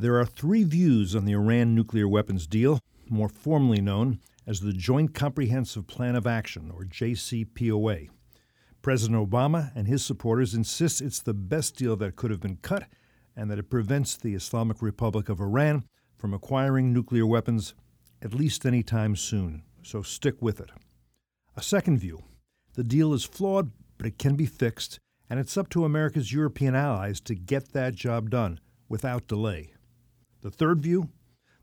There are three views on the Iran nuclear weapons deal, more formally known as the Joint Comprehensive Plan of Action, or JCPOA. President Obama and his supporters insist it's the best deal that could have been cut and that it prevents the Islamic Republic of Iran from acquiring nuclear weapons at least any time soon. So stick with it. A second view the deal is flawed, but it can be fixed, and it's up to America's European allies to get that job done without delay. The third view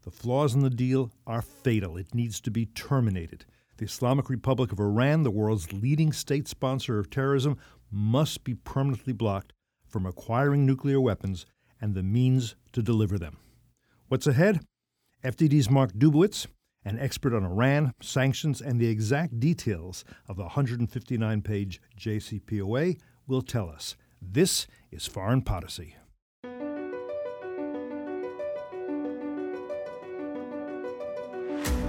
the flaws in the deal are fatal. It needs to be terminated. The Islamic Republic of Iran, the world's leading state sponsor of terrorism, must be permanently blocked from acquiring nuclear weapons and the means to deliver them. What's ahead? FDD's Mark Dubowitz, an expert on Iran, sanctions, and the exact details of the 159 page JCPOA, will tell us. This is Foreign Policy.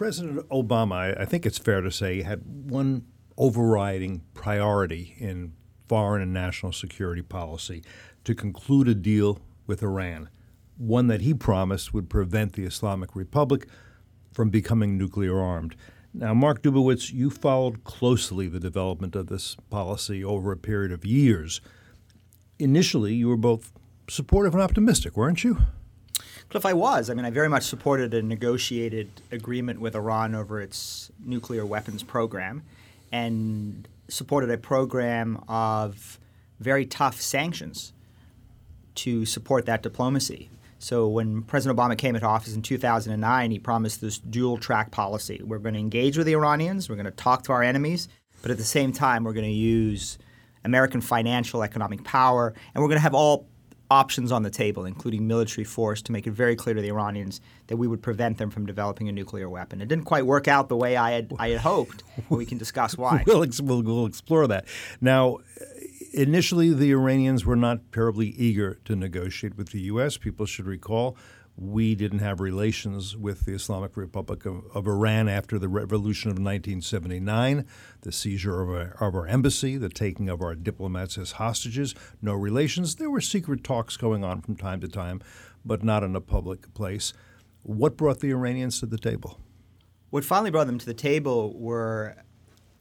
President Obama, I think it's fair to say, had one overriding priority in foreign and national security policy to conclude a deal with Iran, one that he promised would prevent the Islamic Republic from becoming nuclear armed. Now, Mark Dubowitz, you followed closely the development of this policy over a period of years. Initially, you were both supportive and optimistic, weren't you? Cliff, I was. I mean, I very much supported a negotiated agreement with Iran over its nuclear weapons program and supported a program of very tough sanctions to support that diplomacy. So when President Obama came into office in 2009, he promised this dual track policy. We're going to engage with the Iranians, we're going to talk to our enemies, but at the same time, we're going to use American financial economic power, and we're going to have all options on the table, including military force, to make it very clear to the Iranians that we would prevent them from developing a nuclear weapon. It didn't quite work out the way I had, I had hoped, we can discuss why. we'll, ex- we'll, we'll explore that. Now, initially, the Iranians were not terribly eager to negotiate with the U.S. People should recall we didn't have relations with the Islamic Republic of, of Iran after the revolution of 1979, the seizure of our, of our embassy, the taking of our diplomats as hostages. No relations. There were secret talks going on from time to time, but not in a public place. What brought the Iranians to the table? What finally brought them to the table were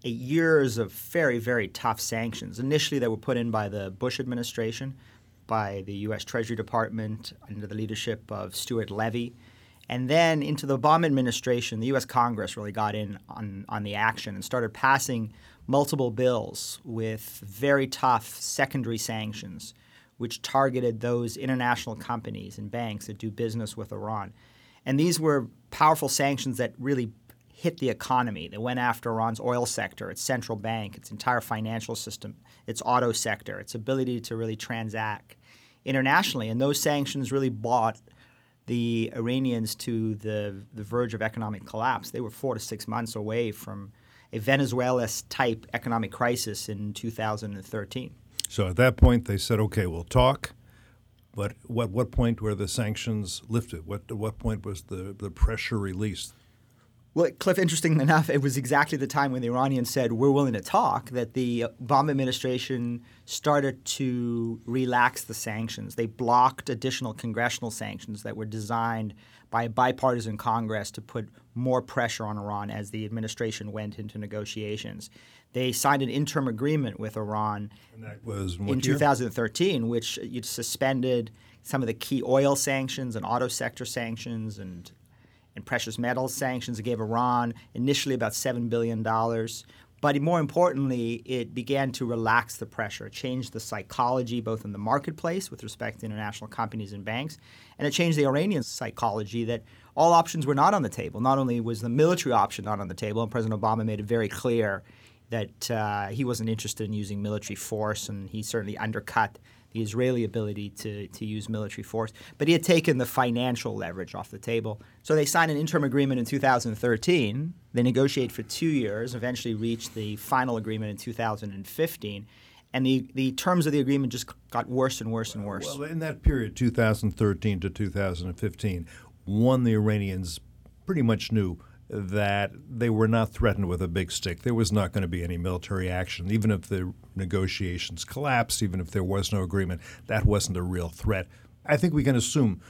years of very, very tough sanctions. Initially, they were put in by the Bush administration, by the U.S. Treasury Department under the leadership of Stuart Levey. And then into the Obama administration, the U.S. Congress really got in on, on the action and started passing multiple bills with very tough secondary sanctions, which targeted those international companies and banks that do business with Iran. And these were powerful sanctions that really hit the economy. They went after Iran's oil sector, its central bank, its entire financial system, its auto sector, its ability to really transact internationally. And those sanctions really brought the Iranians to the, the verge of economic collapse. They were four to six months away from a Venezuela type economic crisis in 2013. So at that point, they said, "Okay, we'll talk." But what what point were the sanctions lifted? What at what point was the, the pressure released? Well, Cliff, interesting enough, it was exactly the time when the Iranians said, we're willing to talk, that the Obama administration started to relax the sanctions. They blocked additional congressional sanctions that were designed by a bipartisan Congress to put more pressure on Iran as the administration went into negotiations. They signed an interim agreement with Iran And that was in what year? 2013, which suspended some of the key oil sanctions and auto sector sanctions and and precious metals sanctions. It gave Iran initially about seven billion dollars, But more importantly, it began to relax the pressure. It changed the psychology both in the marketplace with respect to international companies and banks, and it changed the Iranian psychology that all options were not on the table. Not only was the military option not on the table, and President Obama made it very clear that uh, he wasn't interested in using military force, and he certainly undercut the Israeli ability to, to use military force. But he had taken the financial leverage off the table. So they signed an interim agreement in 2013. They negotiate for two years, eventually reach the final agreement in 2015. And the, the terms of the agreement just got worse and worse and worse. Well, in that period, 2013 to 2015, one, the Iranians pretty much knew that they were not threatened with a big stick. There was not going to be any military action. Even if the negotiations collapsed, even if there was no agreement, that wasn't a real threat. I think we can assume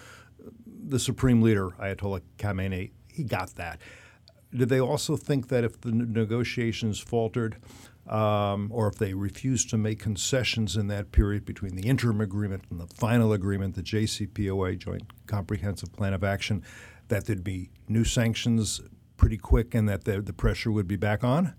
the supreme leader, Ayatollah Khamenei, he got that. Did they also think that if the negotiations faltered, um, or if they refused to make concessions in that period between the interim agreement and the final agreement, the JCPOA, Joint Comprehensive Plan of Action, that there'd be new sanctions pretty quick and that the, the pressure would be back on?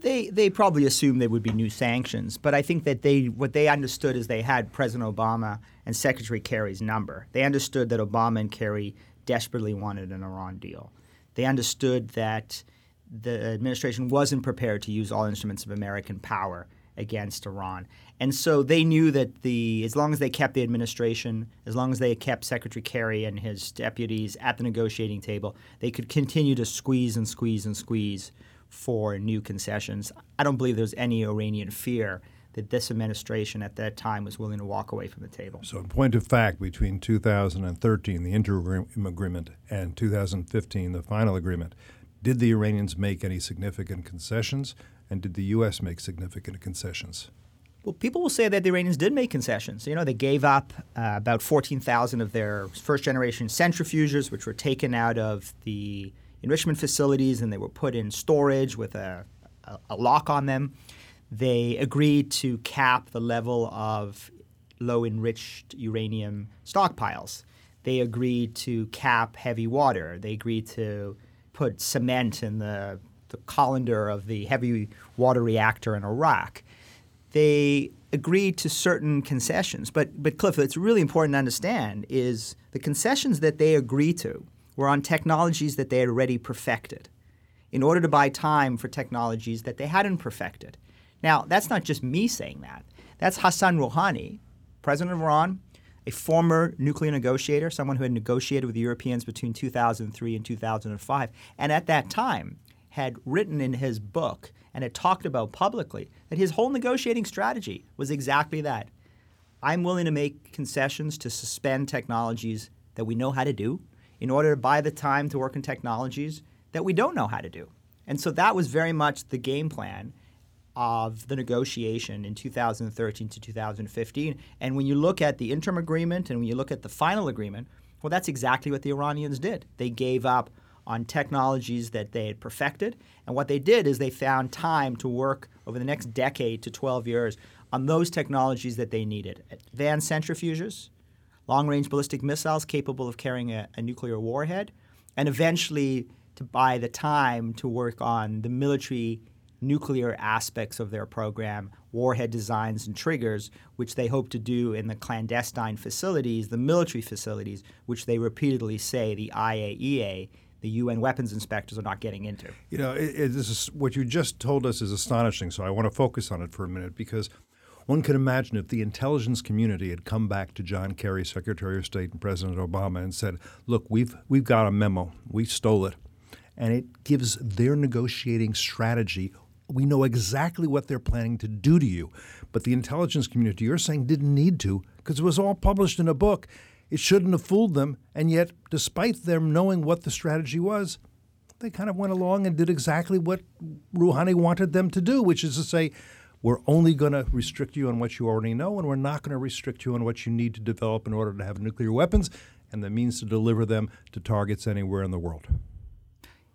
They, they probably assumed there would be new sanctions, but I think that they what they understood is they had President Obama and Secretary Kerry's number. They understood that Obama and Kerry desperately wanted an Iran deal. They understood that the administration wasn't prepared to use all instruments of American power against Iran. And so they knew that the as long as they kept the administration, as long as they kept Secretary Kerry and his deputies at the negotiating table, they could continue to squeeze and squeeze and squeeze for new concessions. I don't believe there's any Iranian fear that this administration at that time was willing to walk away from the table. So, in point of fact, between 2013, the interim agreement, and 2015, the final agreement, did the Iranians make any significant concessions, and did the U.S. make significant concessions? Well, people will say that the Iranians did make concessions. You know, they gave up uh, about 14,000 of their first generation centrifuges, which were taken out of the enrichment facilities and they were put in storage with a, a, a lock on them. They agreed to cap the level of low enriched uranium stockpiles. They agreed to cap heavy water. They agreed to put cement in the, the calandria of the heavy water reactor in Arak. They agreed to certain concessions. But, but Cliff, it's really important to understand is the concessions that they agreed to were on technologies that they had already perfected in order to buy time for technologies that they hadn't perfected. Now, that's not just me saying that. That's Hassan Rouhani, president of Iran, a former nuclear negotiator, someone who had negotiated with the Europeans between 2003 and 2005, and at that time had written in his book and had talked about publicly that his whole negotiating strategy was exactly that. I'm willing to make concessions to suspend technologies that we know how to do in order to buy the time to work in technologies that we don't know how to do. And so that was very much the game plan of the negotiation in 2013 to 2015. And when you look at the interim agreement and when you look at the final agreement, well, that's exactly what the Iranians did. They gave up on technologies that they had perfected. And what they did is they found time to work over the next decade to 12 years on those technologies that they needed advanced centrifuges, long range ballistic missiles capable of carrying a, a nuclear warhead, and eventually to buy the time to work on the military nuclear aspects of their program, warhead designs and triggers, which they hope to do in the clandestine facilities, the military facilities, which they repeatedly say the IAEA, the UN weapons inspectors, are not getting into. You know, it, it, this is, what you just told us is astonishing, so I want to focus on it for a minute because one can imagine if the intelligence community had come back to John Kerry, Secretary of State, and President Obama and said, look, we've, we've got a memo, we stole it and it gives their negotiating strategy we know exactly what they're planning to do to you. But the intelligence community, you're saying, didn't need to because it was all published in a book. It shouldn't have fooled them. And yet, despite them knowing what the strategy was, they kind of went along and did exactly what Rouhani wanted them to do, which is to say, we're only going to restrict you on what you already know, and we're not going to restrict you on what you need to develop in order to have nuclear weapons and the means to deliver them to targets anywhere in the world.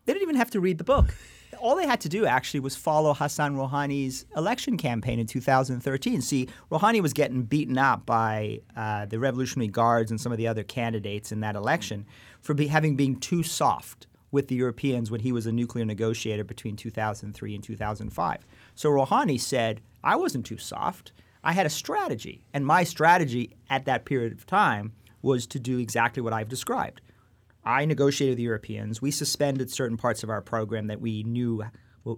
They didn't even have to read the book all they had to do actually was follow Hassan Rouhani's election campaign in 2013. See, Rouhani was getting beaten up by uh, the Revolutionary Guards and some of the other candidates in that election for be, having been too soft with the Europeans when he was a nuclear negotiator between 2003 and 2005. So Rouhani said, I wasn't too soft. I had a strategy. And my strategy at that period of time was to do exactly what I've described. I negotiated with the Europeans. We suspended certain parts of our program that we knew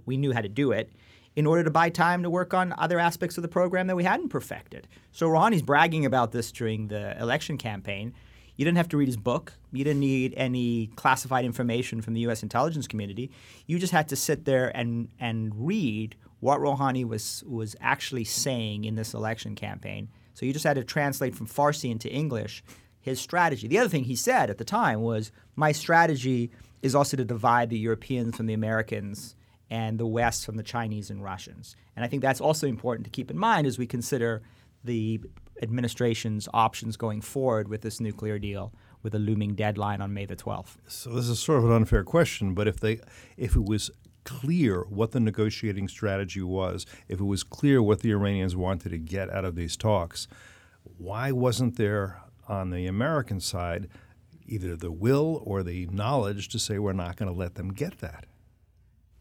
we knew how to do it in order to buy time to work on other aspects of the program that we hadn't perfected. So Rouhani's bragging about this during the election campaign. You didn't have to read his book. You didn't need any classified information from the U.S. intelligence community. You just had to sit there and, and read what Rouhani was, was actually saying in this election campaign. So you just had to translate from Farsi into English his strategy. The other thing he said at the time was, My strategy is also to divide the Europeans from the Americans and the West from the Chinese and Russians. And I think that's also important to keep in mind as we consider the administration's options going forward with this nuclear deal with a looming deadline on May the 12th. So this is sort of an unfair question, but if they if it was clear what the negotiating strategy was, if it was clear what the Iranians wanted to get out of these talks, why wasn't there on the American side either the will or the knowledge to say we're not going to let them get that?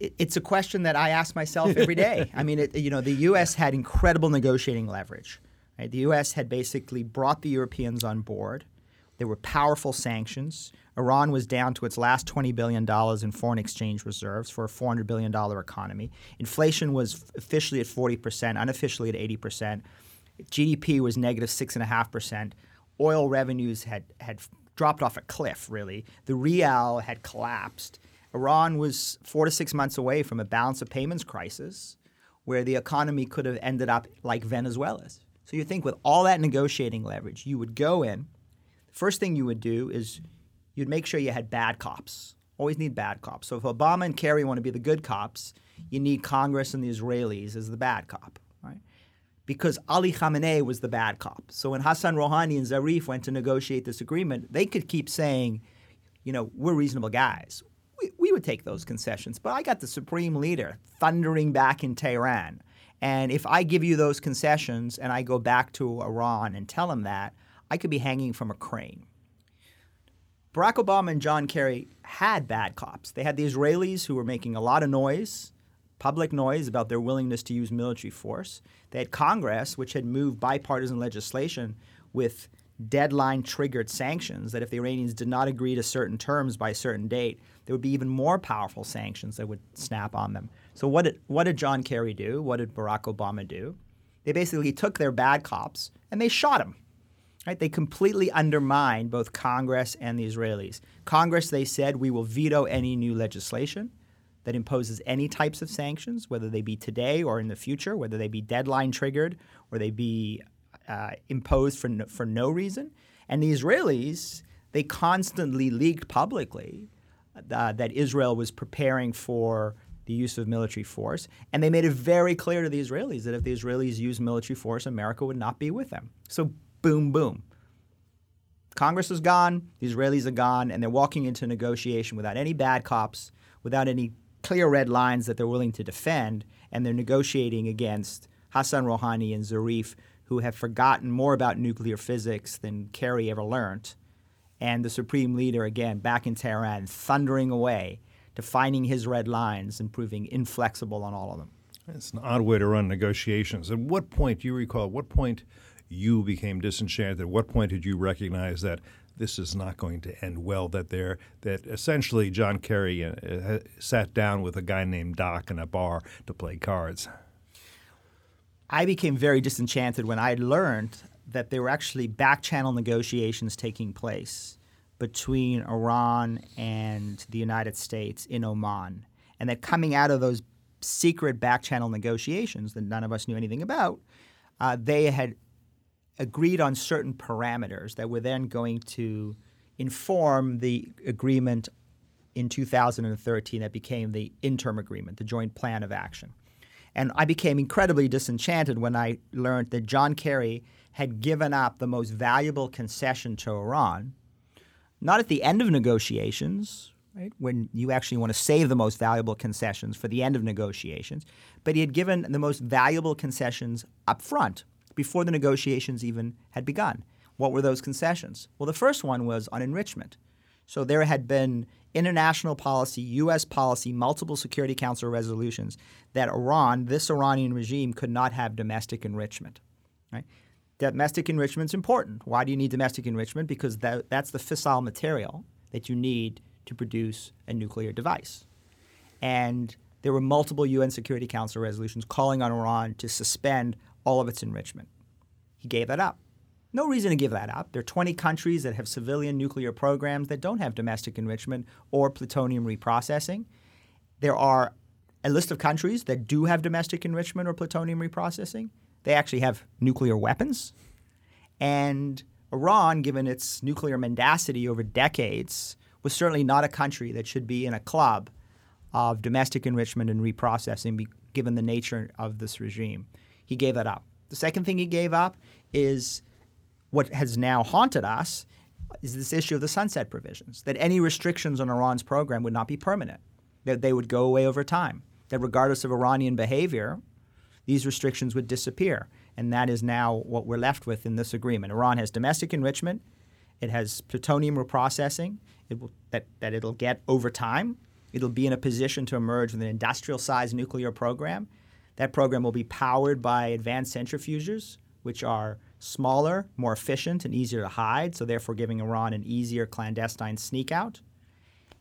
It's a question that I ask myself every day. I mean, it, you know, the U.S. had incredible negotiating leverage. Right? The U.S. had basically brought the Europeans on board. There were powerful sanctions. Iran was down to its last $20 billion in foreign exchange reserves for a $400 billion economy. Inflation was officially at 40%, unofficially at 80%. GDP was negative 6.5%. Oil revenues had, had dropped off a cliff, really. The rial had collapsed. Iran was four to six months away from a balance of payments crisis where the economy could have ended up like Venezuela's. So you think with all that negotiating leverage, you would go in. The first thing you would do is you'd make sure you had bad cops. Always need bad cops. So if Obama and Kerry want to be the good cops, you need Congress and the Israelis as the bad cop? Because Ali Khamenei was the bad cop. So when Hassan Rouhani and Zarif went to negotiate this agreement, they could keep saying, you know, we're reasonable guys. We, we would take those concessions. But I got the supreme leader thundering back in Tehran and if I give you those concessions and I go back to Iran and tell him that, I could be hanging from a crane. Barack Obama and John Kerry had bad cops. They had the Israelis who were making a lot of noise, public noise about their willingness to use military force. They had Congress, which had moved bipartisan legislation with deadline triggered sanctions that if the Iranians did not agree to certain terms by a certain date, there would be even more powerful sanctions that would snap on them. So what did what did John Kerry do? What did Barack Obama do? They basically took their bad cops and they shot them. Right? They completely undermined both Congress and the Israelis. Congress, they said, we will veto any new legislation that imposes any types of sanctions, whether they be today or in the future, whether they be deadline triggered or they be uh, imposed for no, for no reason. And the Israelis, they constantly leaked publicly uh, that Israel was preparing for the use of military force. And they made it very clear to the Israelis that if the Israelis used military force, America would not be with them. So, boom, boom. Congress is gone, the Israelis are gone, and they're walking into negotiation without any bad cops, without any clear red lines that they're willing to defend, and they're negotiating against Hassan Rouhani and Zarif, who have forgotten more about nuclear physics than Kerry ever learned. And the supreme leader, again, back in Tehran, thundering away defining his red lines and proving inflexible on all of them. It's an odd way to run negotiations. At what point, do you recall, at what point you became disenchanted? At what point did you recognize that this is not going to end well, that there, that essentially John Kerry uh, sat down with a guy named Doc in a bar to play cards? I became very disenchanted when I learned that there were actually back channel negotiations taking place between Iran and the United States in Oman. And that coming out of those secret back channel negotiations that none of us knew anything about, uh, they had agreed on certain parameters that were then going to inform the agreement in 2013 that became the interim agreement, the joint plan of action. And I became incredibly disenchanted when I learned that John Kerry had given up the most valuable concession to Iran, not at the end of negotiations, right, when you actually want to save the most valuable concessions for the end of negotiations, but he had given the most valuable concessions up front before the negotiations even had begun. What were those concessions? Well, the first one was on enrichment. So there had been international policy, U.S. policy, multiple Security Council resolutions that Iran, this Iranian regime, could not have domestic enrichment. Right? Domestic enrichment is important. Why do you need domestic enrichment? Because that, that's the fissile material that you need to produce a nuclear device. And there were multiple UN Security Council resolutions calling on Iran to suspend all of its enrichment. He gave that up. No reason to give that up. There are 20 countries that have civilian nuclear programs that don't have domestic enrichment or plutonium reprocessing. There are a list of countries that do have domestic enrichment or plutonium reprocessing. They actually have nuclear weapons. And Iran, given its nuclear mendacity over decades, was certainly not a country that should be in a club of domestic enrichment and reprocessing, given the nature of this regime. He gave that up. The second thing he gave up is what has now haunted us is this issue of the sunset provisions, that any restrictions on Iran's program would not be permanent, that they would go away over time, that regardless of Iranian behavior, these restrictions would disappear. And that is now what we're left with in this agreement. Iran has domestic enrichment, it has plutonium reprocessing it will, that, that it'll get over time. It'll be in a position to emerge with an industrial sized nuclear program. That program will be powered by advanced centrifuges, which are smaller, more efficient, and easier to hide, so therefore giving Iran an easier clandestine sneak out.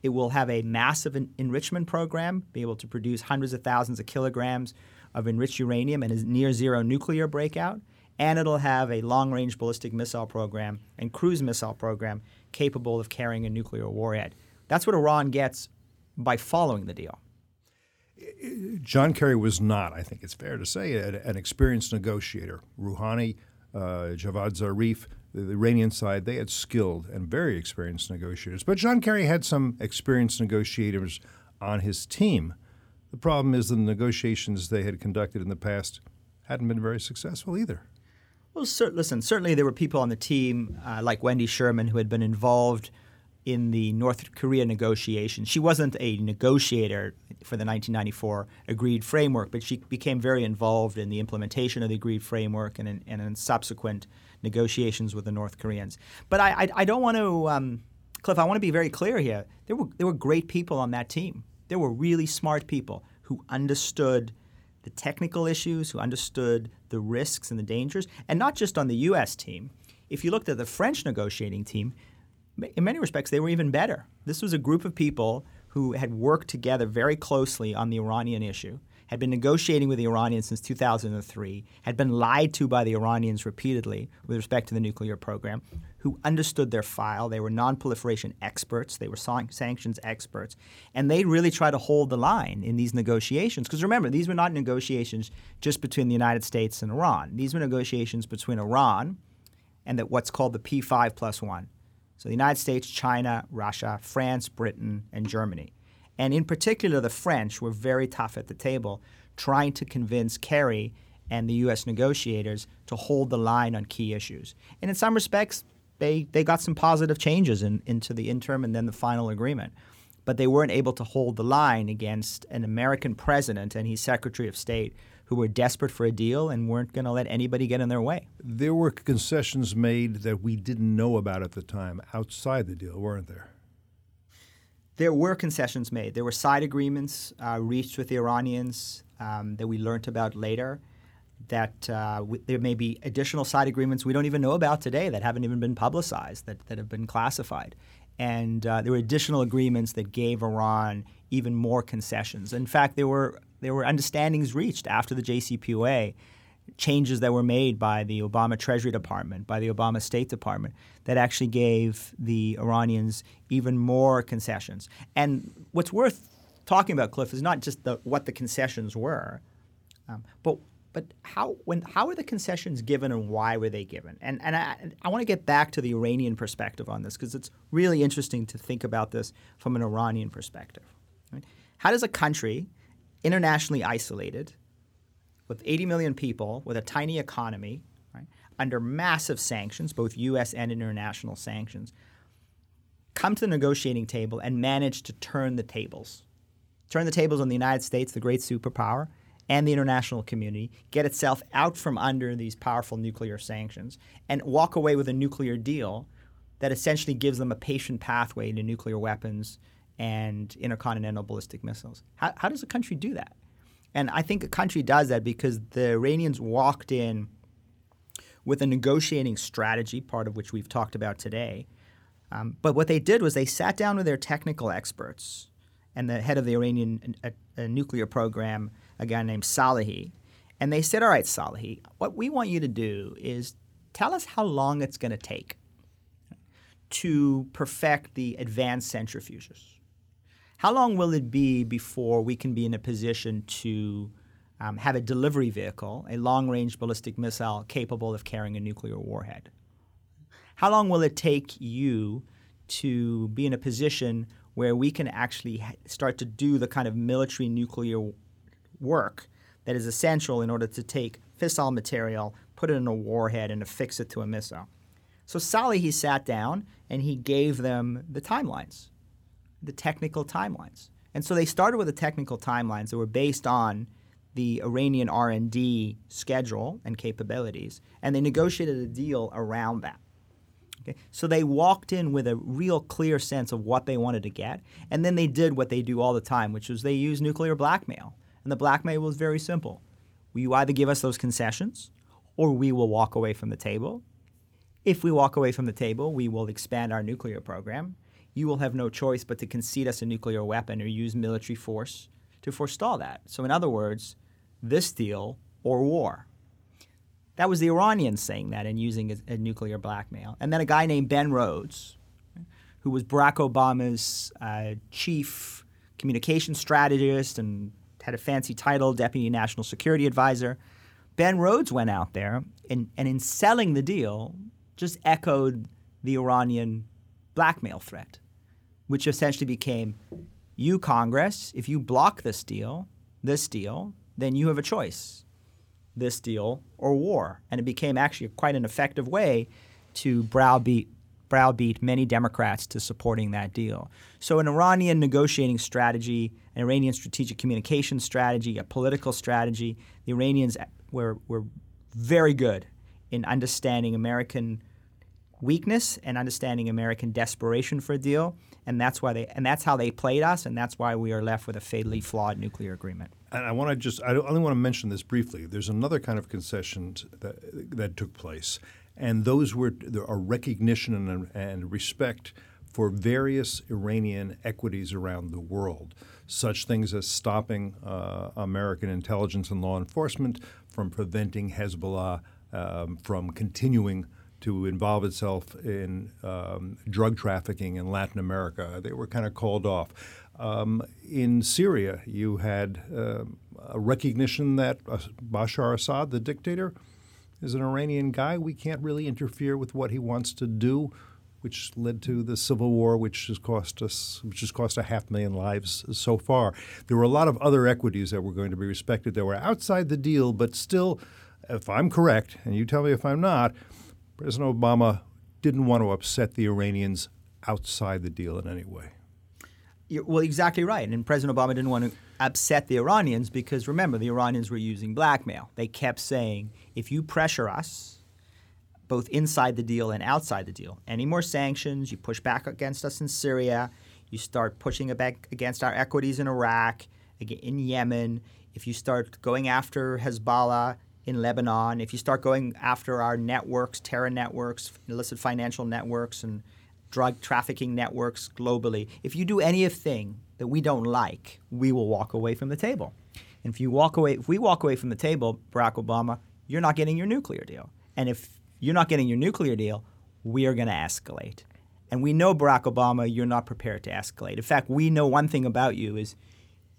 It will have a massive en- enrichment program, be able to produce hundreds of thousands of kilograms of enriched uranium and a near zero nuclear breakout. And it'll have a long range ballistic missile program and cruise missile program capable of carrying a nuclear warhead. That's what Iran gets by following the deal. John Kerry was not, I think it's fair to say, an experienced negotiator. Rouhani uh, Javad Zarif, the, Iranian side, they had skilled and very experienced negotiators. But John Kerry had some experienced negotiators on his team. The problem is the negotiations they had conducted in the past hadn't been very successful either. Well, listen, certainly there were people on the team uh, like Wendy Sherman who had been involved – in the North Korea negotiations. She wasn't a negotiator for the 1994 agreed framework, but she became very involved in the implementation of the agreed framework and in, and in subsequent negotiations with the North Koreans. But I, I, I don't want to, um, Cliff, I want to be very clear here. There were, there were great people on that team. There were really smart people who understood the technical issues, who understood the risks and the dangers, and not just on the U.S. team. If you looked at the French negotiating team, in many respects, they were even better. This was a group of people who had worked together very closely on the Iranian issue, had been negotiating with the Iranians since 2003, had been lied to by the Iranians repeatedly with respect to the nuclear program, who understood their file. They were non-proliferation experts. They were sanctions experts. And they really tried to hold the line in these negotiations. Because remember, these were not negotiations just between the United States and Iran. These were negotiations between Iran and the, what's called the P5 plus one so the United States, China, Russia, France, Britain, and Germany. And in particular, the French were very tough at the table, trying to convince Kerry and the U.S. negotiators to hold the line on key issues. And in some respects, they, they got some positive changes in, into the interim and then the final agreement. But they weren't able to hold the line against an American president and his Secretary of State who were desperate for a deal and weren't going to let anybody get in their way. There were concessions made that we didn't know about at the time outside the deal, weren't there? There were concessions made. There were side agreements uh, reached with the Iranians um, that we learned about later. That uh, w- there may be additional side agreements we don't even know about today that haven't even been publicized, that, that have been classified. And uh, there were additional agreements that gave Iran even more concessions. In fact, there were there were understandings reached after the JCPOA, changes that were made by the Obama Treasury Department, by the Obama State Department, that actually gave the Iranians even more concessions. And what's worth talking about, Cliff, is not just the, what the concessions were, um, but but how when how were the concessions given and why were they given? And and I, I want to get back to the Iranian perspective on this because it's really interesting to think about this from an Iranian perspective. Right? How does a country internationally isolated, with 80 million people, with a tiny economy, right, under massive sanctions, both U.S. and international sanctions, come to the negotiating table and manage to turn the tables. Turn the tables on the United States, the great superpower, and the international community, get itself out from under these powerful nuclear sanctions, and walk away with a nuclear deal that essentially gives them a patient pathway to nuclear weapons and intercontinental ballistic missiles. How, how does a country do that? And I think a country does that because the Iranians walked in with a negotiating strategy, part of which we've talked about today. Um, but what they did was they sat down with their technical experts and the head of the Iranian nuclear program, a guy named Salehi, and they said, All right, Salehi, what we want you to do is tell us how long it's going to take to perfect the advanced centrifuges. How long will it be before we can be in a position to um, have a delivery vehicle, a long range ballistic missile capable of carrying a nuclear warhead? How long will it take you to be in a position where we can actually ha- start to do the kind of military nuclear work that is essential in order to take fissile material, put it in a warhead, and affix it to a missile? So Salehi sat down and he gave them the timelines the technical timelines. And so they started with the technical timelines that were based on the Iranian R&D schedule and capabilities, and they negotiated a deal around that. Okay? So they walked in with a real clear sense of what they wanted to get, and then they did what they do all the time, which was they used nuclear blackmail. And the blackmail was very simple. Will you either give us those concessions, or we will walk away from the table? If we walk away from the table, we will expand our nuclear program you will have no choice but to concede us a nuclear weapon or use military force to forestall that. So, in other words, this deal or war. That was the Iranians saying that and using a, a nuclear blackmail. And then a guy named Ben Rhodes, who was Barack Obama's uh, chief communication strategist and had a fancy title, Deputy National Security Advisor. Ben Rhodes went out there and, and in selling the deal, just echoed the Iranian blackmail threat which essentially became you, Congress, if you block this deal, this deal, then you have a choice this deal or war. And it became actually quite an effective way to browbeat browbeat many Democrats to supporting that deal. So, an Iranian negotiating strategy, an Iranian strategic communication strategy, a political strategy, the Iranians were, were very good in understanding American weakness and understanding American desperation for a deal and that's why they and that's how they played us, and that's why we are left with a fatally flawed nuclear agreement. And I want to just I only want to mention this briefly. There's another kind of concession that that took place, and those were a recognition and, and respect for various Iranian equities around the world, such things as stopping uh, American intelligence and law enforcement from preventing Hezbollah um, from continuing to involve itself in um, drug trafficking in Latin America. They were kind of called off. Um, in Syria, you had uh, a recognition that Bashar Assad, the dictator, is an Iranian guy. We can't really interfere with what he wants to do, which led to the civil war, which has cost us, which has cost a half million lives so far. There were a lot of other equities that were going to be respected that were outside the deal, but still, if I'm correct, and you tell me if I'm not, President Obama didn't want to upset the Iranians outside the deal in any way. You're, well, exactly right. And President Obama didn't want to upset the Iranians because remember, the Iranians were using blackmail. They kept saying, if you pressure us, both inside the deal and outside the deal, any more sanctions, you push back against us in Syria, you start pushing back against our equities in Iraq, in Yemen, if you start going after Hezbollah, in Lebanon, if you start going after our networks, terror networks, illicit financial networks, and drug trafficking networks globally, if you do anything that we don't like, we will walk away from the table. And if you walk away, if we walk away from the table, Barack Obama, you're not getting your nuclear deal. And if you're not getting your nuclear deal, we are going to escalate. And we know Barack Obama, you're not prepared to escalate. In fact, we know one thing about you is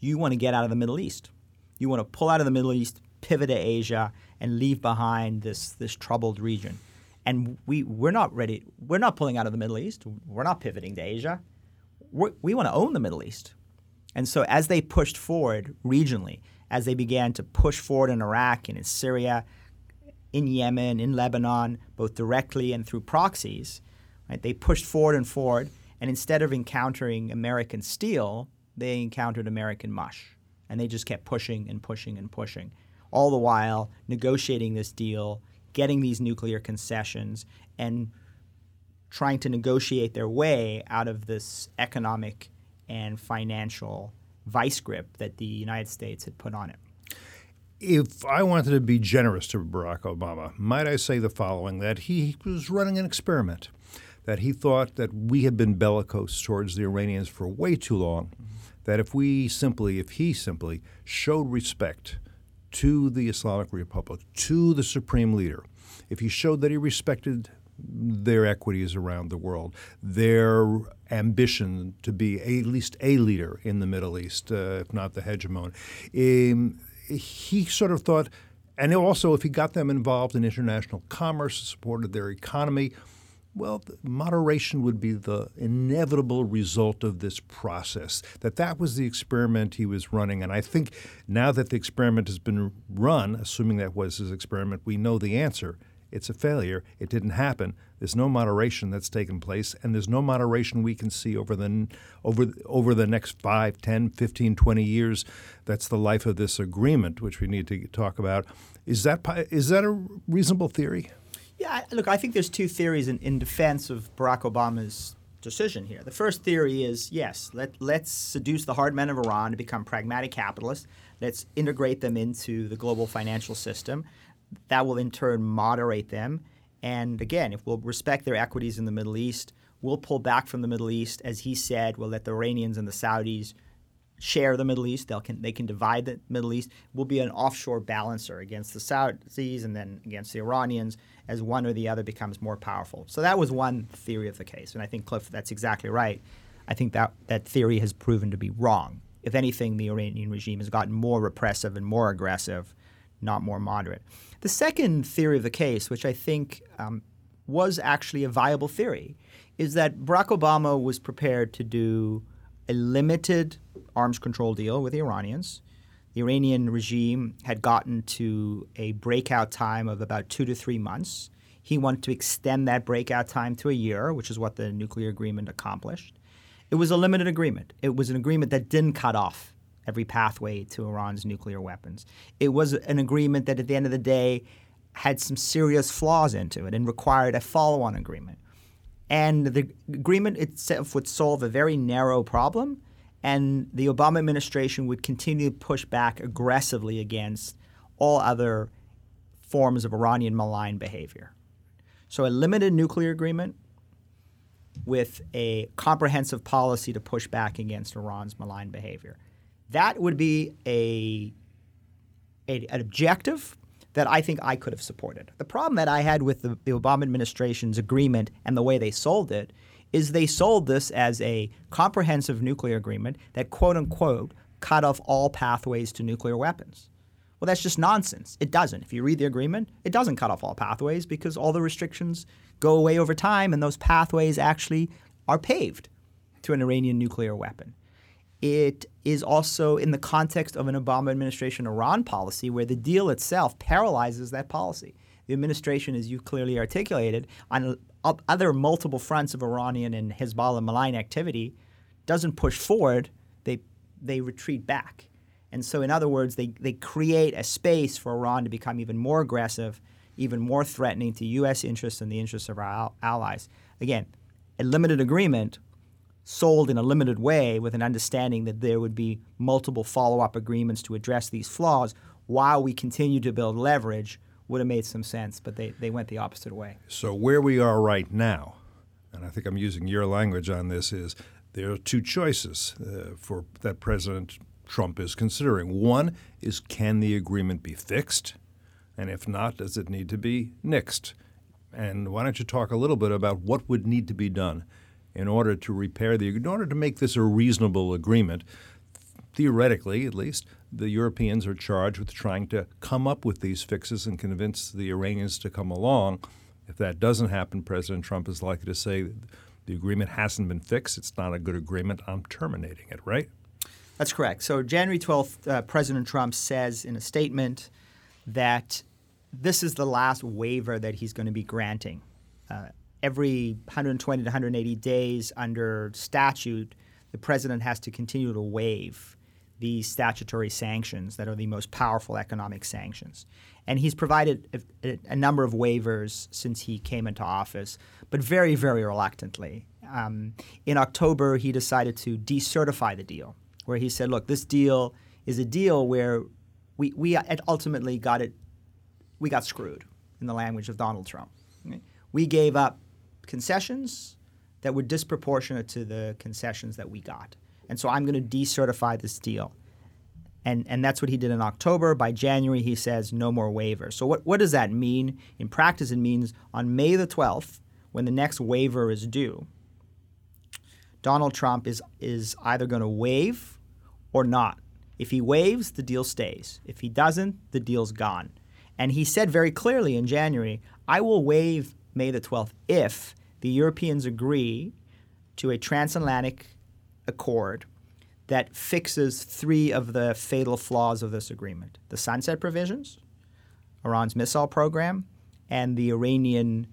you want to get out of the Middle East. You want to pull out of the Middle East, pivot to Asia and leave behind this this troubled region. And we we're not ready. We're not pulling out of the Middle East. We're not pivoting to Asia. We're, we want to own the Middle East. And so as they pushed forward regionally, as they began to push forward in Iraq and in Syria, in Yemen, in Lebanon, both directly and through proxies, right, they pushed forward and forward. And instead of encountering American steel, they encountered American mush. And they just kept pushing and pushing and pushing all the while negotiating this deal, getting these nuclear concessions, and trying to negotiate their way out of this economic and financial vice grip that the United States had put on it. If I wanted to be generous to Barack Obama, might I say the following that he was running an experiment, that he thought that we had been bellicose towards the Iranians for way too long, that if we simply, if he simply showed respect to the Islamic Republic, to the supreme leader, if he showed that he respected their equities around the world, their ambition to be at least a leader in the Middle East, uh, if not the hegemon. Um, he sort of thought, and also if he got them involved in international commerce, supported their economy, well, moderation would be the inevitable result of this process. That that was the experiment he was running, and I think now that the experiment has been run, assuming that was his experiment, we know the answer. It's a failure. It didn't happen. There's no moderation that's taken place, and there's no moderation we can see over the over over the next 5, 10, 15, 20 years. That's the life of this agreement, which we need to talk about. Is that is that a reasonable theory? Yeah, look, I think there's two theories in, in defense of Barack Obama's decision here. The first theory is yes, let, let's seduce the hard men of Iran to become pragmatic capitalists. Let's integrate them into the global financial system that will in turn moderate them. And again, if we'll respect their equities in the Middle East, we'll pull back from the Middle East. As he said, we'll let the Iranians and the Saudis share the Middle East. They'll can, they can divide the Middle East. We'll be an offshore balancer against the Saudis and then against the Iranians as one or the other becomes more powerful. So that was one theory of the case. And I think, Cliff, that's exactly right. I think that, that theory has proven to be wrong. If anything, the Iranian regime has gotten more repressive and more aggressive, not more moderate. The second theory of the case, which I think um, was actually a viable theory, is that Barack Obama was prepared to do a limited arms control deal with the Iranians. The Iranian regime had gotten to a breakout time of about two to three months. He wanted to extend that breakout time to a year, which is what the nuclear agreement accomplished. It was a limited agreement. It was an agreement that didn't cut off every pathway to Iran's nuclear weapons. It was an agreement that, at the end of the day, had some serious flaws into it and required a follow on agreement. And the agreement itself would solve a very narrow problem, and the Obama administration would continue to push back aggressively against all other forms of Iranian malign behavior. So, a limited nuclear agreement with a comprehensive policy to push back against Iran's malign behavior. That would be a, a, an objective that I think I could have supported. The problem that I had with the, the Obama administration's agreement and the way they sold it is they sold this as a comprehensive nuclear agreement that quote unquote cut off all pathways to nuclear weapons. Well, that's just nonsense. It doesn't. If you read the agreement, it doesn't cut off all pathways because all the restrictions go away over time and those pathways actually are paved to an Iranian nuclear weapon. It is also in the context of an Obama administration Iran policy where the deal itself paralyzes that policy. The administration, as you clearly articulated, on other multiple fronts of Iranian and Hezbollah malign activity, doesn't push forward, they, they retreat back. And so, in other words, they, they create a space for Iran to become even more aggressive, even more threatening to U.S. interests and the interests of our al- allies. Again, a limited agreement sold in a limited way with an understanding that there would be multiple follow up agreements to address these flaws while we continue to build leverage would have made some sense, but they, they went the opposite way. So, where we are right now, and I think I'm using your language on this, is there are two choices uh, for that President Trump is considering. One is can the agreement be fixed? And if not, does it need to be nixed? And why don't you talk a little bit about what would need to be done in order to repair the in order to make this a reasonable agreement theoretically at least the Europeans are charged with trying to come up with these fixes and convince the Iranians to come along. If that doesn't happen President Trump is likely to say the agreement hasn't been fixed it's not a good agreement I'm terminating it right? That's correct. So January 12th uh, President Trump says in a statement that this is the last waiver that he's going to be granting uh, every 120 to 180 days under statute, the president has to continue to waive these statutory sanctions that are the most powerful economic sanctions. And he's provided a, a number of waivers since he came into office, but very, very reluctantly. um, in October, he decided to decertify the deal, where he said, look, this deal is a deal where we, we ultimately got it, we got screwed, in the language of Donald Trump. We gave up concessions that were disproportionate to the concessions that we got. And so I'm going to decertify this deal. And, and that's what he did in October. By January, he says no more waivers. So, what, what does that mean? In practice, it means on May the 12th, when the next waiver is due, Donald Trump is, is either going to waive or not. If he waives, the deal stays. If he doesn't, the deal's gone. And he said very clearly in January, I will waive May the 12th if the Europeans agree to a transatlantic accord that fixes three of the fatal flaws of this agreement the sunset provisions, Iran's missile program, and the Iranian,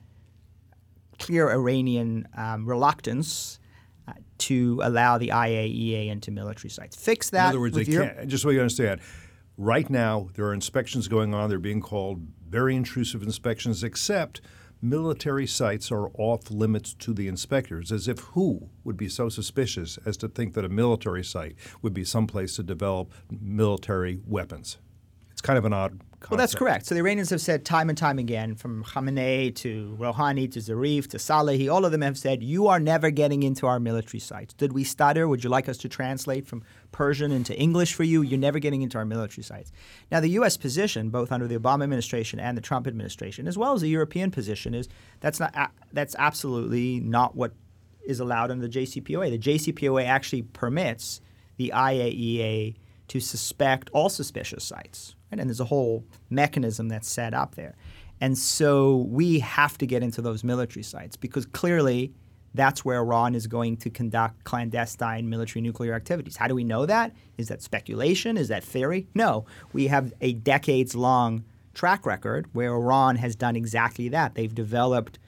clear Iranian um, reluctance uh, to allow the IAEA into military sites. Fix that. In other words, they can't, just so you understand, right now there are inspections going on. They're being called very intrusive inspections, except military sites are off limits to the inspectors, as if who would be so suspicious as to think that a military site would be someplace to develop military weapons? It's kind of an odd Concept. Well, that's correct. So the Iranians have said time and time again, from Khamenei to Rouhani to Zarif to Salehi, all of them have said, you are never getting into our military sites. Did we stutter? Would you like us to translate from Persian into English for you? You're never getting into our military sites. Now, the U.S. position, both under the Obama administration and the Trump administration, as well as the European position, is that's not that's absolutely not what is allowed under the JCPOA. The JCPOA actually permits the IAEA to suspect all suspicious sites. Right? And there's a whole mechanism that's set up there. And so we have to get into those military sites because clearly that's where Iran is going to conduct clandestine military nuclear activities. How do we know that? Is that speculation? Is that theory? No. We have a decades long track record where Iran has done exactly that. They've developed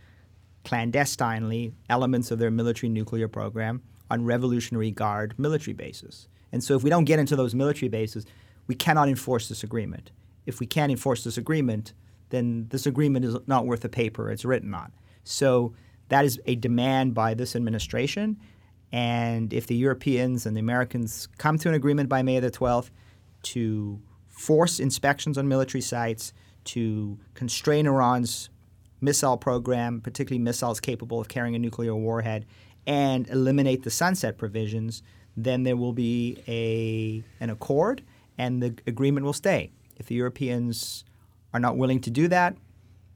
clandestinely elements of their military nuclear program on Revolutionary Guard military bases. And so if we don't get into those military bases, we cannot enforce this agreement. If we can't enforce this agreement, then this agreement is not worth the paper it's written on. So that is a demand by this administration. And if the Europeans and the Americans come to an agreement by May the 12th to force inspections on military sites, to constrain Iran's missile program, particularly missiles capable of carrying a nuclear warhead, and eliminate the sunset provisions, then there will be a, an accord and the agreement will stay. If the Europeans are not willing to do that,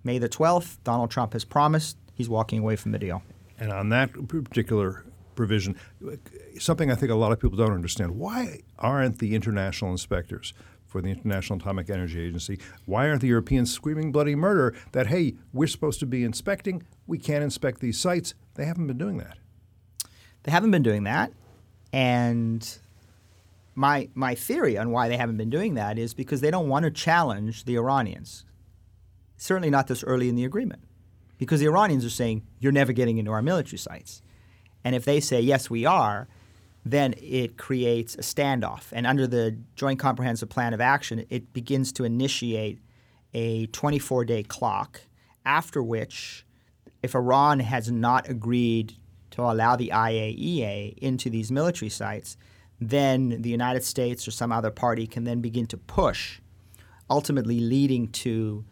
May the 12th, Donald Trump has promised he's walking away from the deal. And on that particular provision, something I think a lot of people don't understand why aren't the international inspectors for the International Atomic Energy Agency, why aren't the Europeans screaming bloody murder that, hey, we're supposed to be inspecting, we can't inspect these sites? They haven't been doing that. They haven't been doing that. And my my theory on why they haven't been doing that is because they don't want to challenge the Iranians. Certainly not this early in the agreement, because the Iranians are saying you're never getting into our military sites, and if they say yes we are, then it creates a standoff. And under the Joint Comprehensive Plan of Action, it begins to initiate a 24 day clock, after which, if Iran has not agreed to allow the IAEA into these military sites, then the United States or some other party can then begin to push, ultimately leading to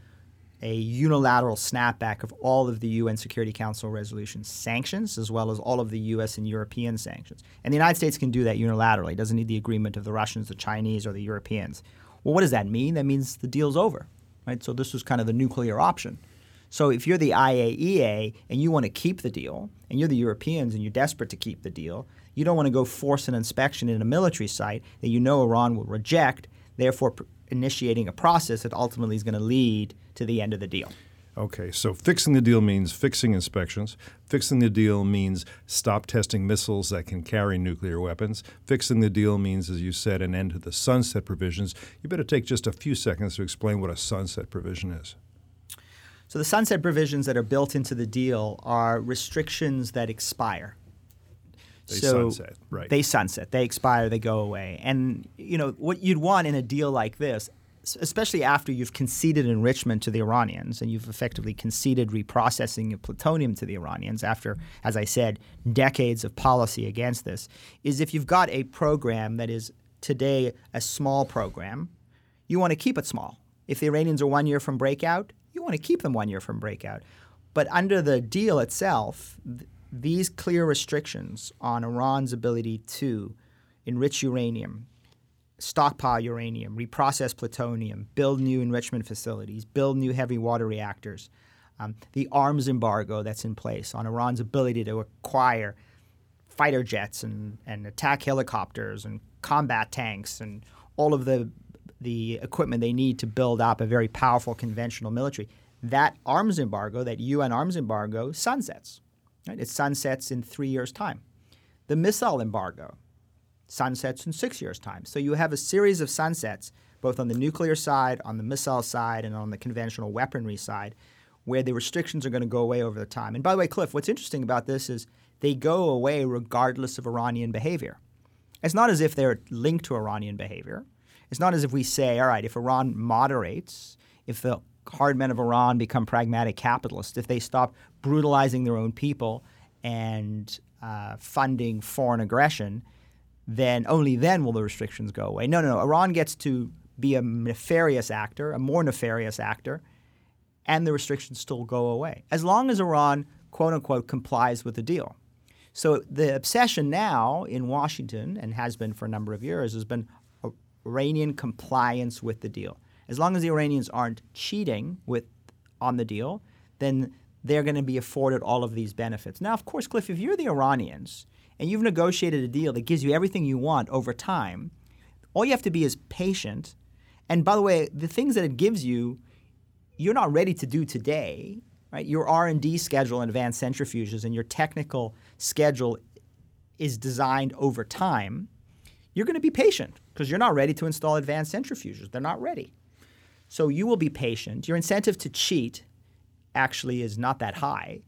a unilateral snapback of all of the UN Security Council resolution sanctions, as well as all of the US and European sanctions. And the United States can do that unilaterally. It doesn't need the agreement of the Russians, the Chinese, or the Europeans. Well, what does that mean? That means the deal's over, right? So this was kind of the nuclear option. So if you're the IAEA and you want to keep the deal, and you're the Europeans and you're desperate to keep the deal, you don't want to go force an inspection in a military site that you know Iran will reject, therefore pr- initiating a process that ultimately is going to lead to the end of the deal. Okay, so fixing the deal means fixing inspections. Fixing the deal means stop testing missiles that can carry nuclear weapons. Fixing the deal means, as you said, an end to the sunset provisions. You better take just a few seconds to explain what a sunset provision is. So, the sunset provisions that are built into the deal are restrictions that expire. They so sunset, right? They sunset. They expire. They go away. And you know what you'd want in a deal like this, especially after you've conceded enrichment to the Iranians and you've effectively conceded reprocessing of plutonium to the Iranians after, as I said, decades of policy against this, is if you've got a program that is today a small program, you want to keep it small. If the Iranians are one year from breakout, you want to keep them one year from breakout. But under the deal itself, these clear restrictions on Iran's ability to enrich uranium, stockpile uranium, reprocess plutonium, build new enrichment facilities, build new heavy water reactors, um, the arms embargo that's in place on Iran's ability to acquire fighter jets and, and attack helicopters and combat tanks and all of the the equipment they need to build up a very powerful conventional military. That arms embargo, that UN arms embargo, sunsets. Right? It sunsets in three years' time. The missile embargo sunsets in six years' time. So you have a series of sunsets, both on the nuclear side, on the missile side, and on the conventional weaponry side, where the restrictions are going to go away over the time. And by the way, Cliff, what's interesting about this is they go away regardless of Iranian behavior. It's not as if they're linked to Iranian behavior. It's not as if we say, all right, if Iran moderates, if the hard men of Iran become pragmatic capitalists, if they stop brutalizing their own people and uh, funding foreign aggression, then only then will the restrictions go away. No, no, no. Iran gets to be a nefarious actor, a more nefarious actor, and the restrictions still go away as long as Iran, quote unquote, complies with the deal. So the obsession now in Washington, and has been for a number of years, has been Iranian compliance with the deal. As long as the Iranians aren't cheating with on the deal, then they're going to be afforded all of these benefits. Now, of course, Cliff, if you're the Iranians and you've negotiated a deal that gives you everything you want over time, all you have to be is patient. And by the way, the things that it gives you, you're not ready to do today, right? Your R&D schedule and advanced centrifuges and your technical schedule is designed over time. You're going to be patient because you're not ready to install advanced centrifuges. They're not ready. So you will be patient. Your incentive to cheat actually is not that high.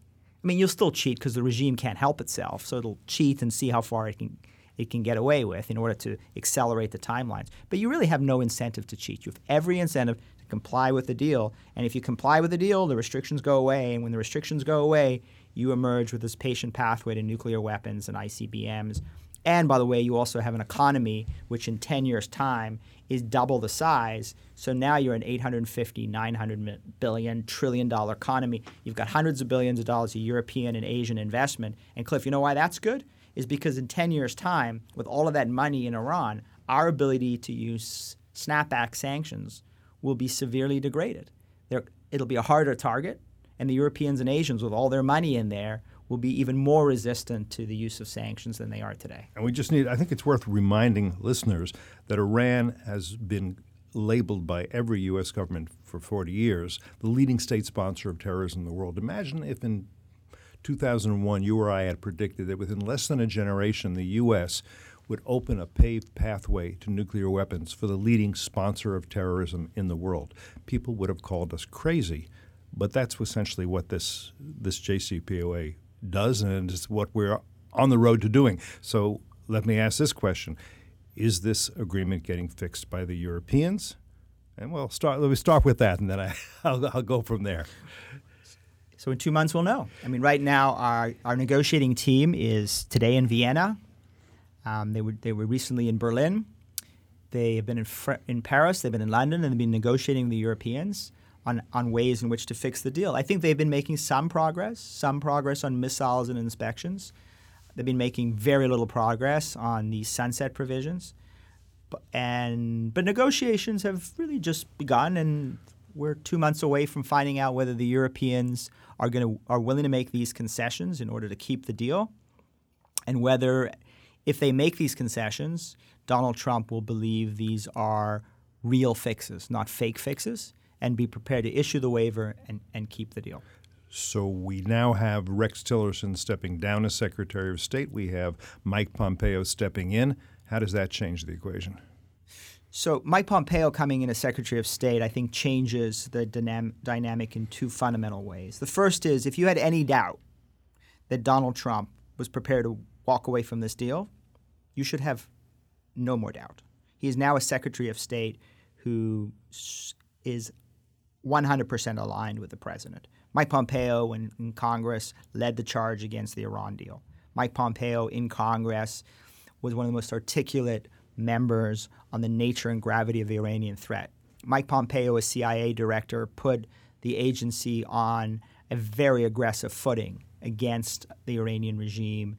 I mean, you'll still cheat because the regime can't help itself, so it'll cheat and see how far it can it can get away with in order to accelerate the timelines. But you really have no incentive to cheat. You have every incentive to comply with the deal, and if you comply with the deal, the restrictions go away, and when the restrictions go away, you emerge with this patient pathway to nuclear weapons and ICBMs. And by the way, you also have an economy which in 10 years' time is double the size. So now you're an 850, 900 billion, trillion dollar economy. You've got hundreds of billions of dollars of European and Asian investment. And Cliff, you know why that's good? Is because in 10 years' time, with all of that money in Iran, our ability to use snapback sanctions will be severely degraded. There, it'll be a harder target, and the Europeans and Asians, with all their money in there, will be even more resistant to the use of sanctions than they are today. And we just need, I think it's worth reminding listeners that Iran has been labeled by every U.S. government for 40 years the leading state sponsor of terrorism in the world. Imagine if in 2001 you or I had predicted that within less than a generation the U.S. would open a paved pathway to nuclear weapons for the leading sponsor of terrorism in the world. People would have called us crazy. But that's essentially what this this JCPOA does, and it's what we're on the road to doing. So let me ask this question: Is this agreement getting fixed by the Europeans? And we'll start. Let me start with that, and then I, I'll, I'll go from there. So in two months, we'll know. I mean, right now, our, our negotiating team is today in Vienna. Um, they were they were recently in Berlin. They have been in, Fr- in Paris. They've been in London, and they've been negotiating with the Europeans on, on ways in which to fix the deal. I think they've been making some progress, some progress on missiles and inspections. They've been making very little progress on the sunset provisions. But, and but negotiations have really just begun, and we're two months away from finding out whether the Europeans are going to are willing to make these concessions in order to keep the deal, and whether, if they make these concessions, Donald Trump will believe these are real fixes, not fake fixes, and be prepared to issue the waiver and, and keep the deal. So we now have Rex Tillerson stepping down as Secretary of State. We have Mike Pompeo stepping in. How does that change the equation? So Mike Pompeo coming in as Secretary of State, I think, changes the dynam- dynamic in two fundamental ways. The first is if you had any doubt that Donald Trump was prepared to walk away from this deal, you should have no more doubt. He is now a Secretary of State who is 100% aligned with the president. Mike Pompeo in, in, Congress led the charge against the Iran deal. Mike Pompeo in Congress was one of the most articulate members on the nature and gravity of the Iranian threat. Mike Pompeo, as CIA director, put the agency on a very aggressive footing against the Iranian regime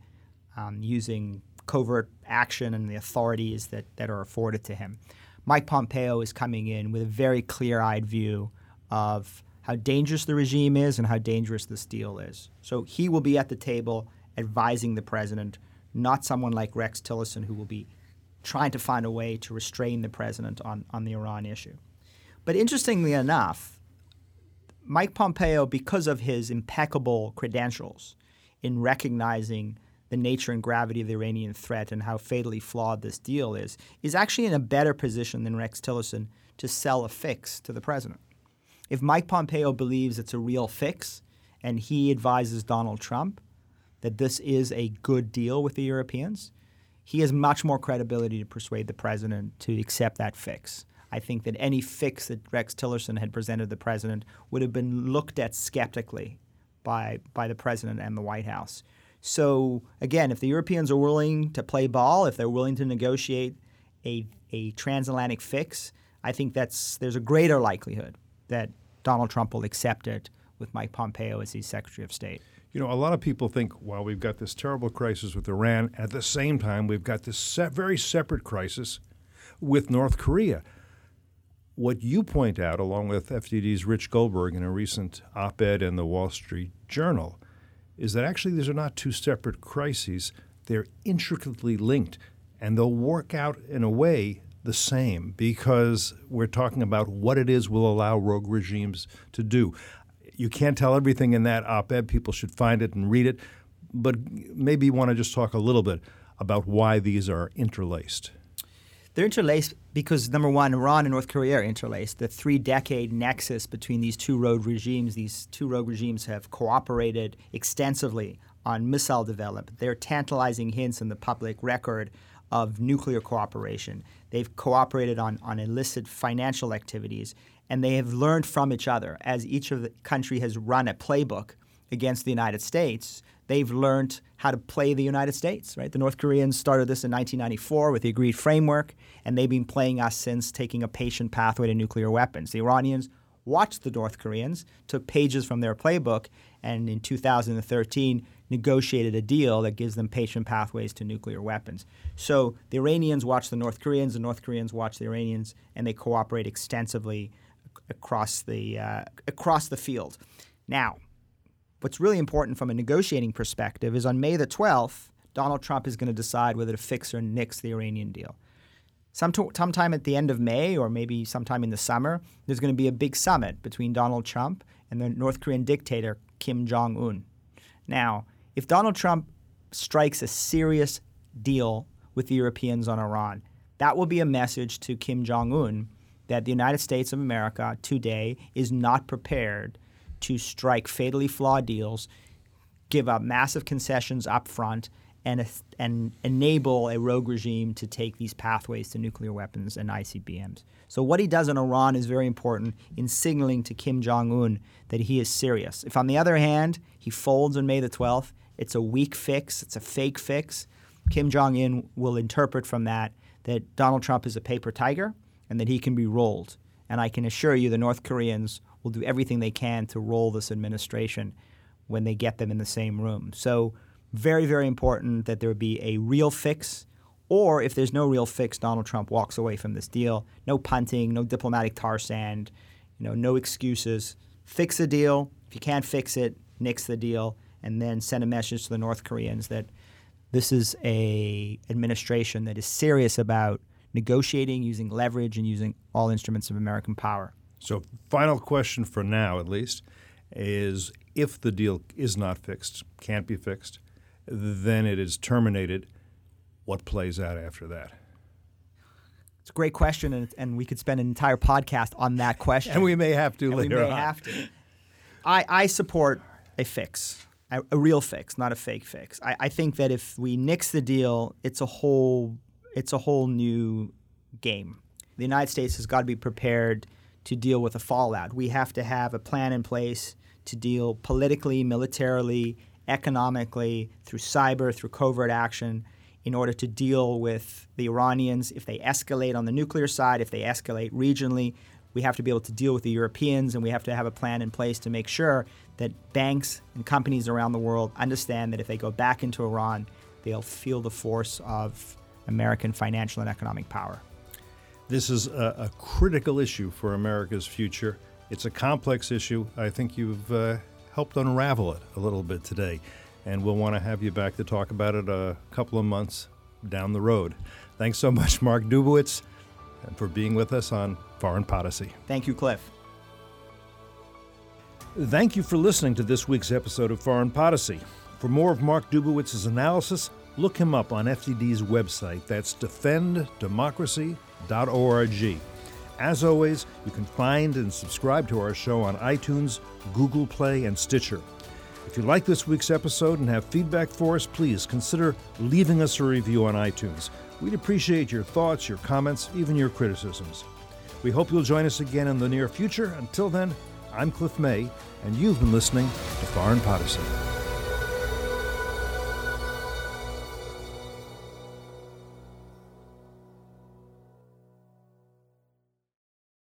um, using covert action and the authorities that, that are afforded to him. Mike Pompeo is coming in with a very clear eyed view of how dangerous the regime is and how dangerous this deal is. So he will be at the table advising the president, not someone like Rex Tillerson who will be trying to find a way to restrain the president on, on the Iran issue. But interestingly enough, Mike Pompeo, because of his impeccable credentials in recognizing the nature and gravity of the Iranian threat and how fatally flawed this deal is, is actually in a better position than Rex Tillerson to sell a fix to the president. If Mike Pompeo believes it's a real fix and he advises Donald Trump that this is a good deal with the Europeans, he has much more credibility to persuade the president to accept that fix. I think that any fix that Rex Tillerson had presented the president would have been looked at skeptically by, by the president and the White House. So, again, if the Europeans are willing to play ball, if they're willing to negotiate a, a transatlantic fix, I think that's, there's a greater likelihood that Donald Trump will accept it with Mike Pompeo as his Secretary of State. You know, a lot of people think, well, we've got this terrible crisis with Iran. At the same time, we've got this se- very separate crisis with North Korea. What you point out, along with FDD's Rich Goldberg in a recent op ed in the Wall Street Journal, is that actually these are not two separate crises. They're intricately linked, and they'll work out in a way the same because we're talking about what it is we'll allow rogue regimes to do you can't tell everything in that op ed. People should find it and read it. But maybe you want to just talk a little bit about why these are interlaced. They're interlaced because, number one, Iran and North Korea are interlaced. The three decade nexus between these two rogue regimes, these two rogue regimes have cooperated extensively on missile development. There are tantalizing hints in the public record of nuclear cooperation. They've cooperated on, on illicit financial activities and they have learned from each other as each of the country has run a playbook against the United States. They've learned how to play the United States, right? The North Koreans started this in 1994 with the agreed framework, and they've been playing us since, taking a patient pathway to nuclear weapons. The Iranians watched the North Koreans, took pages from their playbook, and in 2013 negotiated a deal that gives them patient pathways to nuclear weapons. So the Iranians watch the North Koreans, the North Koreans watch the Iranians, and they cooperate extensively across the uh, across the field. Now, what's really important from a negotiating perspective is on May the 12th, Donald Trump is going to decide whether to fix or nix the Iranian deal. Some sometime at the end of May or maybe sometime in the summer, there's going to be a big summit between Donald Trump and the North Korean dictator Kim Jong Un. Now, if Donald Trump strikes a serious deal with the Europeans on Iran, that will be a message to Kim Jong Un that the United States of America today is not prepared to strike fatally flawed deals, give up massive concessions up front, and, and enable a rogue regime to take these pathways to nuclear weapons and ICBMs. So, what he does in Iran is very important in signaling to Kim Jong un that he is serious. If, on the other hand, he folds on May the 12th, it's a weak fix, it's a fake fix, Kim Jong un will interpret from that that Donald Trump is a paper tiger and that he can be rolled. And I can assure you the North Koreans will do everything they can to roll this administration when they get them in the same room. So, very, very important that there be a real fix. Or if there's no real fix, Donald Trump walks away from this deal. No punting, no diplomatic tar sand, you know, no excuses. Fix the deal. If you can't fix it, nix the deal, and then send a message to the North Koreans that this is a administration that is serious about negotiating, using leverage, and using all instruments of American power. So, final question for now, at least, is if the deal is not fixed, can't be fixed, then it is terminated. What plays out after that? It's a great question, and, and we could spend an entire podcast on that question. and we may have to and later we may on. have to. I, I support a fix, a, a, real fix, not a fake fix. I, I think that if we nix the deal, it's a whole it's a whole new game. the United States has got to be prepared to deal with the fallout. We have to have a plan in place to deal politically, militarily, economically, through cyber, through covert action, in order to deal with the Iranians if they escalate on the nuclear side, if they escalate regionally. We have to be able to deal with the Europeans, and we have to have a plan in place to make sure that banks and companies around the world understand that if they go back into Iran, they'll feel the force of American financial and economic power. This is a, a critical issue for America's future. It's a complex issue. I think you've uh, helped unravel it a little bit today, and we'll want to have you back to talk about it a couple of months down the road. Thanks so much, Mark Dubowitz, for being with us on Foreign Podicy. Thank you, Cliff. Thank you for listening to this week's episode of Foreign Podicy. For more of Mark Dubowitz's analysis, look him up on FDD's website. That's defenddemocracy.org. As always, you can find and subscribe to our show on iTunes, Google Play, and Stitcher. If you like this week's episode and have feedback for us, please consider leaving us a review on iTunes. We'd appreciate your thoughts, your comments, even your criticisms. We hope you'll join us again in the near future. Until then, I'm Cliff May, and you've been listening to Foreign Podicy.